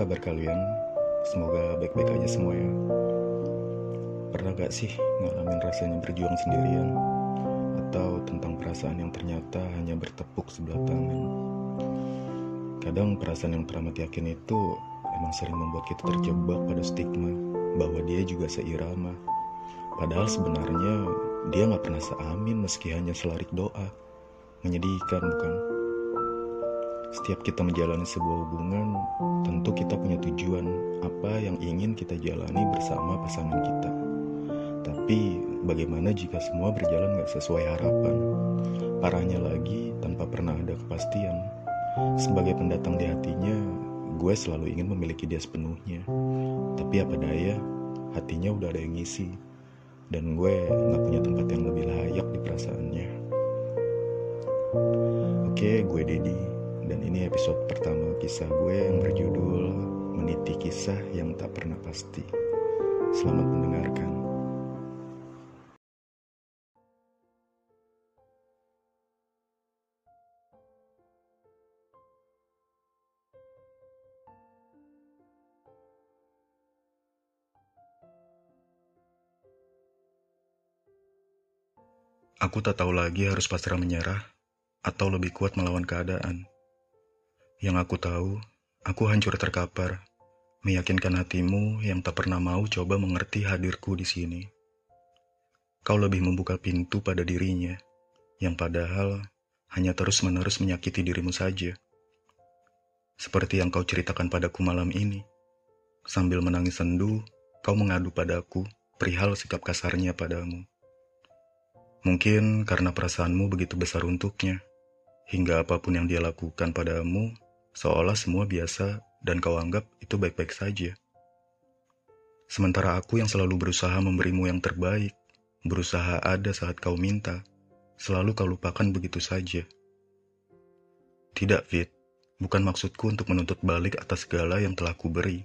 kabar kalian? Semoga baik-baik aja semua ya. Pernah gak sih ngalamin rasanya berjuang sendirian? Atau tentang perasaan yang ternyata hanya bertepuk sebelah tangan? Kadang perasaan yang teramat yakin itu emang sering membuat kita terjebak pada stigma bahwa dia juga seirama. Padahal sebenarnya dia nggak pernah seamin meski hanya selarik doa. Menyedihkan bukan? Setiap kita menjalani sebuah hubungan, tentu kita punya tujuan apa yang ingin kita jalani bersama pasangan kita. Tapi bagaimana jika semua berjalan nggak sesuai harapan? Parahnya lagi tanpa pernah ada kepastian. Sebagai pendatang di hatinya, gue selalu ingin memiliki dia sepenuhnya. Tapi apa daya, hatinya udah ada yang ngisi dan gue nggak punya tempat yang lebih layak di perasaannya. Oke, gue Dedi dan ini episode pertama kisah gue yang berjudul Meniti Kisah yang Tak Pernah Pasti. Selamat mendengarkan. Aku tak tahu lagi harus pasrah menyerah atau lebih kuat melawan keadaan. Yang aku tahu, aku hancur terkapar, meyakinkan hatimu yang tak pernah mau coba mengerti hadirku di sini. Kau lebih membuka pintu pada dirinya, yang padahal hanya terus-menerus menyakiti dirimu saja. Seperti yang kau ceritakan padaku malam ini. Sambil menangis sendu, kau mengadu padaku perihal sikap kasarnya padamu. Mungkin karena perasaanmu begitu besar untuknya, hingga apa pun yang dia lakukan padamu, seolah semua biasa dan kau anggap itu baik-baik saja. Sementara aku yang selalu berusaha memberimu yang terbaik, berusaha ada saat kau minta, selalu kau lupakan begitu saja. Tidak, Fit. Bukan maksudku untuk menuntut balik atas segala yang telah kuberi.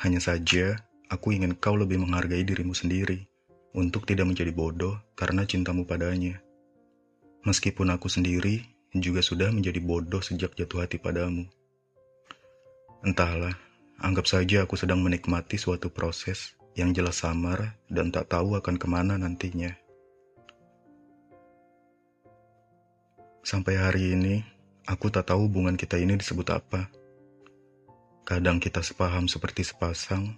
Hanya saja, aku ingin kau lebih menghargai dirimu sendiri untuk tidak menjadi bodoh karena cintamu padanya. Meskipun aku sendiri juga sudah menjadi bodoh sejak jatuh hati padamu. Entahlah, anggap saja aku sedang menikmati suatu proses yang jelas samar dan tak tahu akan ke mana nantinya. Sampai hari ini, aku tak tahu hubungan kita ini disebut apa. Kadang kita sepaham seperti sepasang,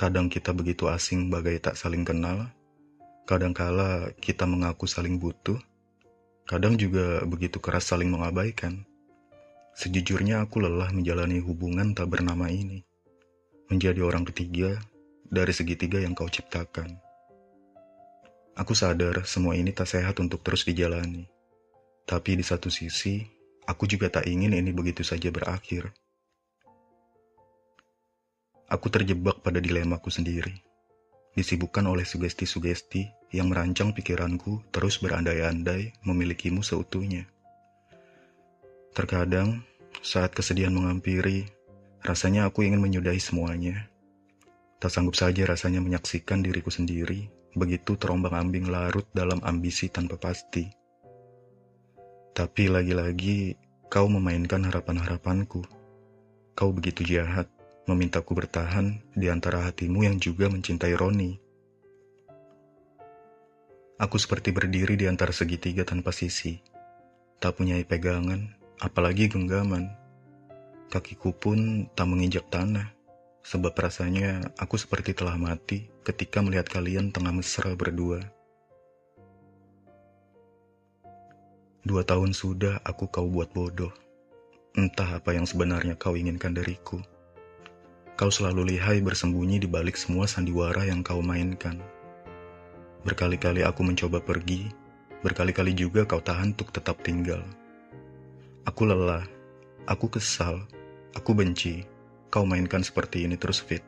Kadang kita begitu asing bagai tak saling kenal. Kadangkala kita mengaku saling butuh. Kadang juga begitu keras saling mengabaikan. Sejujurnya aku lelah menjalani hubungan tak bernama ini. Menjadi orang ketiga dari segitiga yang kau ciptakan. Aku sadar semua ini tak sehat untuk terus dijalani. Tapi di satu sisi, aku juga tak ingin ini begitu saja berakhir. Aku terjebak pada dilemaku sendiri, disibukkan oleh sugesti-sugesti yang merancang pikiranku terus berandai-andai memilikimu seutuhnya. Terkadang, saat kesedihan mengampiri, rasanya aku ingin menyudahi semuanya. Tak sanggup saja rasanya menyaksikan diriku sendiri begitu terombang-ambing larut dalam ambisi tanpa pasti. Tapi lagi-lagi kau memainkan harapan-harapanku. Kau begitu jahat memintaku bertahan di antara hatimu yang juga mencintai Roni. Aku seperti berdiri di antara segitiga tanpa sisi, tak punya pegangan, apalagi genggaman. Kakiku pun tak menginjak tanah, sebab rasanya aku seperti telah mati ketika melihat kalian tengah mesra berdua. Dua tahun sudah aku kau buat bodoh. Entah apa yang sebenarnya kau inginkan dariku. Kau selalu lihai bersembunyi di balik semua sandiwara yang kau mainkan. Berkali-kali aku mencoba pergi, berkali-kali juga kau tahan untuk tetap tinggal. Aku lelah, aku kesal, aku benci. Kau mainkan seperti ini terus fit.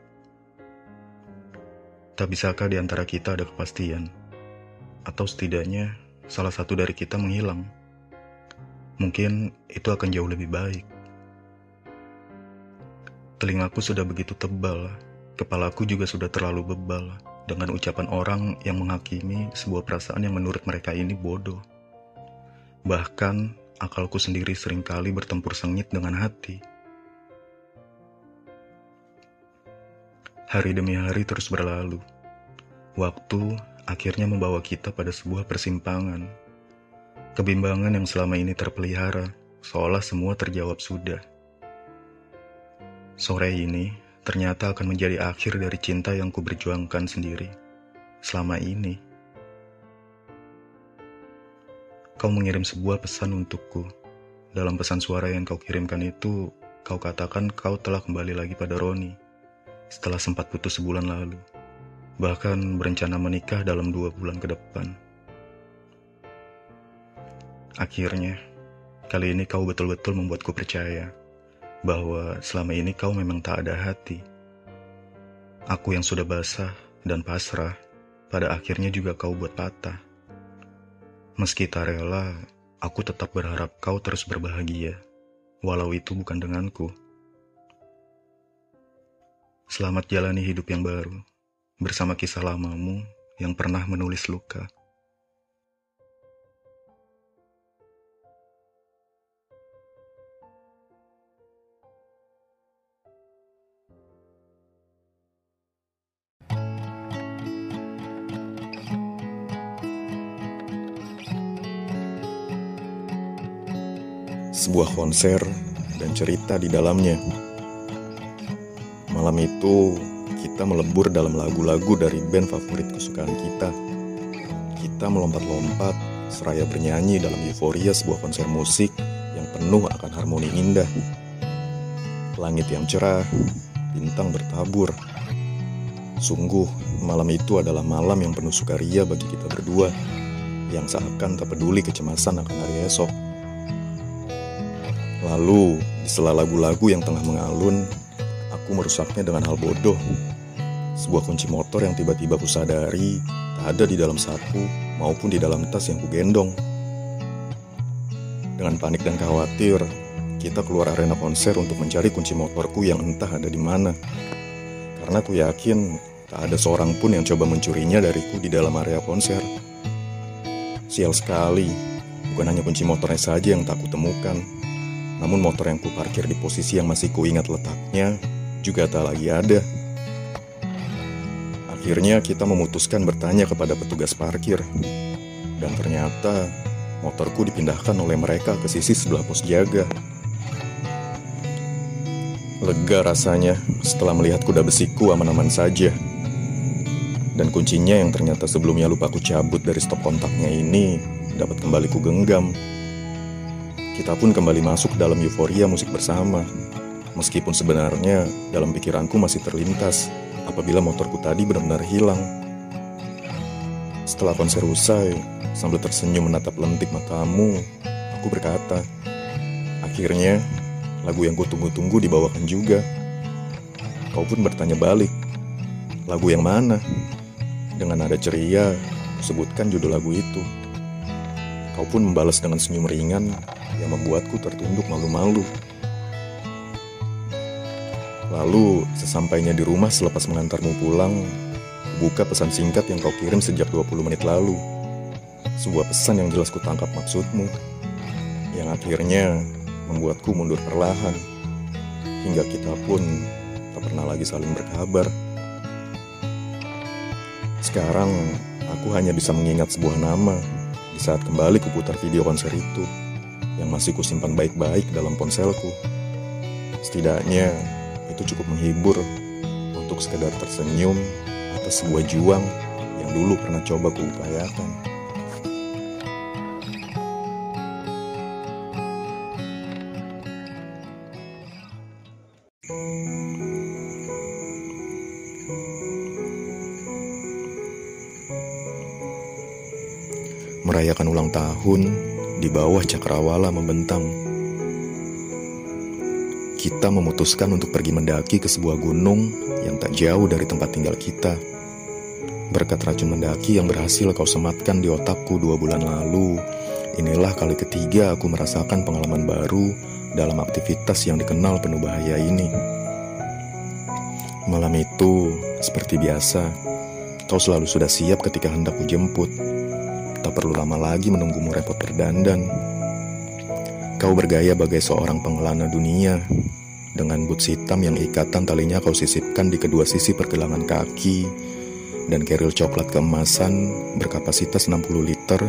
Tak bisakah di antara kita ada kepastian? Atau setidaknya salah satu dari kita menghilang? Mungkin itu akan jauh lebih baik. Telingaku sudah begitu tebal, kepalaku juga sudah terlalu bebal. Dengan ucapan orang yang menghakimi sebuah perasaan yang menurut mereka ini bodoh. Bahkan, akalku sendiri sering kali bertempur sengit dengan hati. Hari demi hari terus berlalu. Waktu akhirnya membawa kita pada sebuah persimpangan. Kebimbangan yang selama ini terpelihara, seolah semua terjawab sudah. Sore ini ternyata akan menjadi akhir dari cinta yang kuberjuangkan sendiri selama ini. Kau mengirim sebuah pesan untukku. Dalam pesan suara yang kau kirimkan itu, kau katakan kau telah kembali lagi pada Roni setelah sempat putus sebulan lalu. Bahkan berencana menikah dalam dua bulan ke depan. Akhirnya, kali ini kau betul-betul membuatku percaya bahwa selama ini kau memang tak ada hati. Aku yang sudah basah dan pasrah, pada akhirnya juga kau buat patah. Meski tak rela, aku tetap berharap kau terus berbahagia, walau itu bukan denganku. Selamat jalani hidup yang baru, bersama kisah lamamu yang pernah menulis luka. Sebuah konser dan cerita di dalamnya. Malam itu, kita melebur dalam lagu-lagu dari band favorit kesukaan kita. Kita melompat-lompat seraya bernyanyi dalam euforia sebuah konser musik yang penuh akan harmoni indah. Langit yang cerah, bintang bertabur. Sungguh, malam itu adalah malam yang penuh sukaria bagi kita berdua, yang seakan tak peduli kecemasan akan hari esok. Lalu, di sela lagu-lagu yang tengah mengalun, aku merusaknya dengan hal bodoh. Sebuah kunci motor yang tiba-tiba kusadari tak ada di dalam saku maupun di dalam tas yang kugendong. Dengan panik dan khawatir, kita keluar arena konser untuk mencari kunci motorku yang entah ada di mana. Karena aku yakin tak ada seorang pun yang coba mencurinya dariku di dalam area konser. Sial sekali, bukan hanya kunci motornya saja yang tak kutemukan, namun motor yang kuparkir di posisi yang masih kuingat letaknya juga tak lagi ada. Akhirnya kita memutuskan bertanya kepada petugas parkir. Dan ternyata motorku dipindahkan oleh mereka ke sisi sebelah pos jaga. Lega rasanya setelah melihat kuda besiku aman-aman saja. Dan kuncinya yang ternyata sebelumnya lupa ku cabut dari stop kontaknya ini dapat kembali ku genggam kita pun kembali masuk dalam euforia musik bersama. Meskipun sebenarnya dalam pikiranku masih terlintas apabila motorku tadi benar-benar hilang. Setelah konser usai, sambil tersenyum menatap lentik matamu, aku berkata, akhirnya lagu yang kutunggu-tunggu dibawakan juga. Kau pun bertanya balik, lagu yang mana? Dengan nada ceria, sebutkan judul lagu itu. Kau pun membalas dengan senyum ringan yang membuatku tertunduk malu-malu. Lalu, sesampainya di rumah selepas mengantarmu pulang, buka pesan singkat yang kau kirim sejak 20 menit lalu. Sebuah pesan yang jelas kutangkap maksudmu, yang akhirnya membuatku mundur perlahan, hingga kita pun tak pernah lagi saling berkabar. Sekarang, aku hanya bisa mengingat sebuah nama, di saat kembali kuputar video konser itu yang masih kusimpan baik-baik dalam ponselku. Setidaknya itu cukup menghibur untuk sekedar tersenyum atas sebuah juang yang dulu pernah coba kuupayakan. merayakan ulang tahun di bawah cakrawala membentang. Kita memutuskan untuk pergi mendaki ke sebuah gunung yang tak jauh dari tempat tinggal kita. Berkat racun mendaki yang berhasil kau sematkan di otakku dua bulan lalu, inilah kali ketiga aku merasakan pengalaman baru dalam aktivitas yang dikenal penuh bahaya ini. Malam itu, seperti biasa, Kau selalu sudah siap ketika hendak kujemput. Tak perlu lama lagi menunggumu repot berdandan. Kau bergaya bagai seorang pengelana dunia dengan boots hitam yang ikatan talinya kau sisipkan di kedua sisi pergelangan kaki dan keril coklat keemasan berkapasitas 60 liter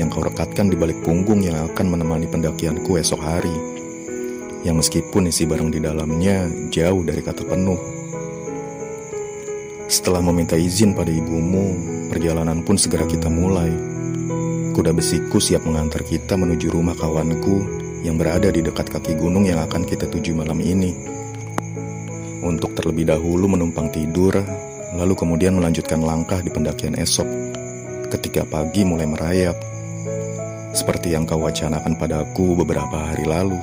yang kau rekatkan di balik punggung yang akan menemani pendakianku esok hari. Yang meskipun isi barang di dalamnya jauh dari kata penuh. Setelah meminta izin pada ibumu, perjalanan pun segera kita mulai. Kuda besiku siap mengantar kita menuju rumah kawanku yang berada di dekat kaki gunung yang akan kita tuju malam ini. Untuk terlebih dahulu menumpang tidur, lalu kemudian melanjutkan langkah di pendakian esok ketika pagi mulai merayap. Seperti yang kau wacanakan padaku beberapa hari lalu.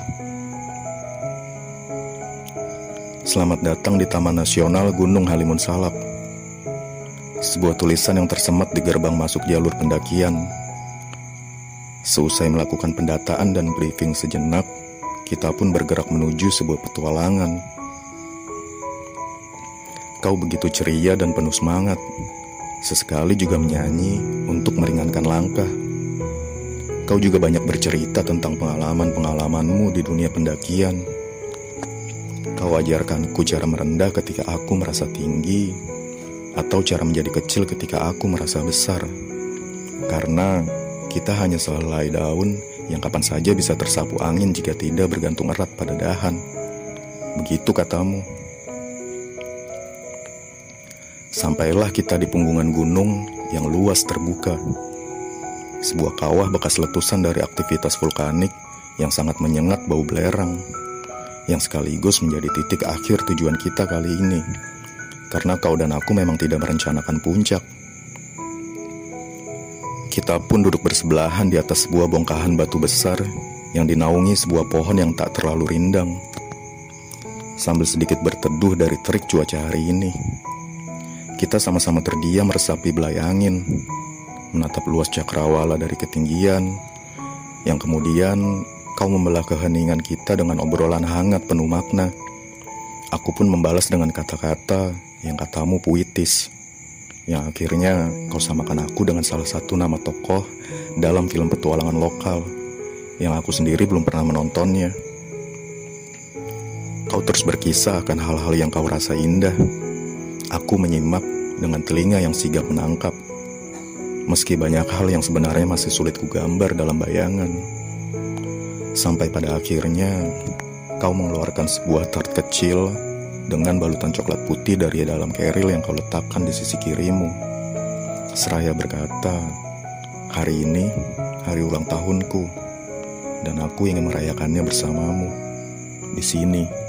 Selamat datang di Taman Nasional Gunung Halimun Salak. Sebuah tulisan yang tersemat di gerbang masuk jalur pendakian Seusai melakukan pendataan dan briefing sejenak, kita pun bergerak menuju sebuah petualangan. Kau begitu ceria dan penuh semangat, sesekali juga menyanyi untuk meringankan langkah. Kau juga banyak bercerita tentang pengalaman-pengalamanmu di dunia pendakian. Kau ajarkanku cara merendah ketika aku merasa tinggi, atau cara menjadi kecil ketika aku merasa besar. Karena kita hanya sehelai daun yang kapan saja bisa tersapu angin jika tidak bergantung erat pada dahan. Begitu katamu. Sampailah kita di punggungan gunung yang luas terbuka. Sebuah kawah bekas letusan dari aktivitas vulkanik yang sangat menyengat bau belerang, yang sekaligus menjadi titik akhir tujuan kita kali ini. Karena kau dan aku memang tidak merencanakan puncak, kita pun duduk bersebelahan di atas sebuah bongkahan batu besar yang dinaungi sebuah pohon yang tak terlalu rindang. Sambil sedikit berteduh dari terik cuaca hari ini, kita sama-sama terdiam meresapi belai angin, menatap luas cakrawala dari ketinggian, yang kemudian kau membelah keheningan kita dengan obrolan hangat penuh makna. Aku pun membalas dengan kata-kata yang katamu puitis yang akhirnya kau samakan aku dengan salah satu nama tokoh dalam film petualangan lokal yang aku sendiri belum pernah menontonnya. Kau terus berkisah akan hal-hal yang kau rasa indah. Aku menyimak dengan telinga yang sigap menangkap. Meski banyak hal yang sebenarnya masih sulit kugambar dalam bayangan. Sampai pada akhirnya kau mengeluarkan sebuah tart kecil dengan balutan coklat putih dari dalam keril yang kau letakkan di sisi kirimu. Seraya berkata, hari ini hari ulang tahunku, dan aku ingin merayakannya bersamamu di sini.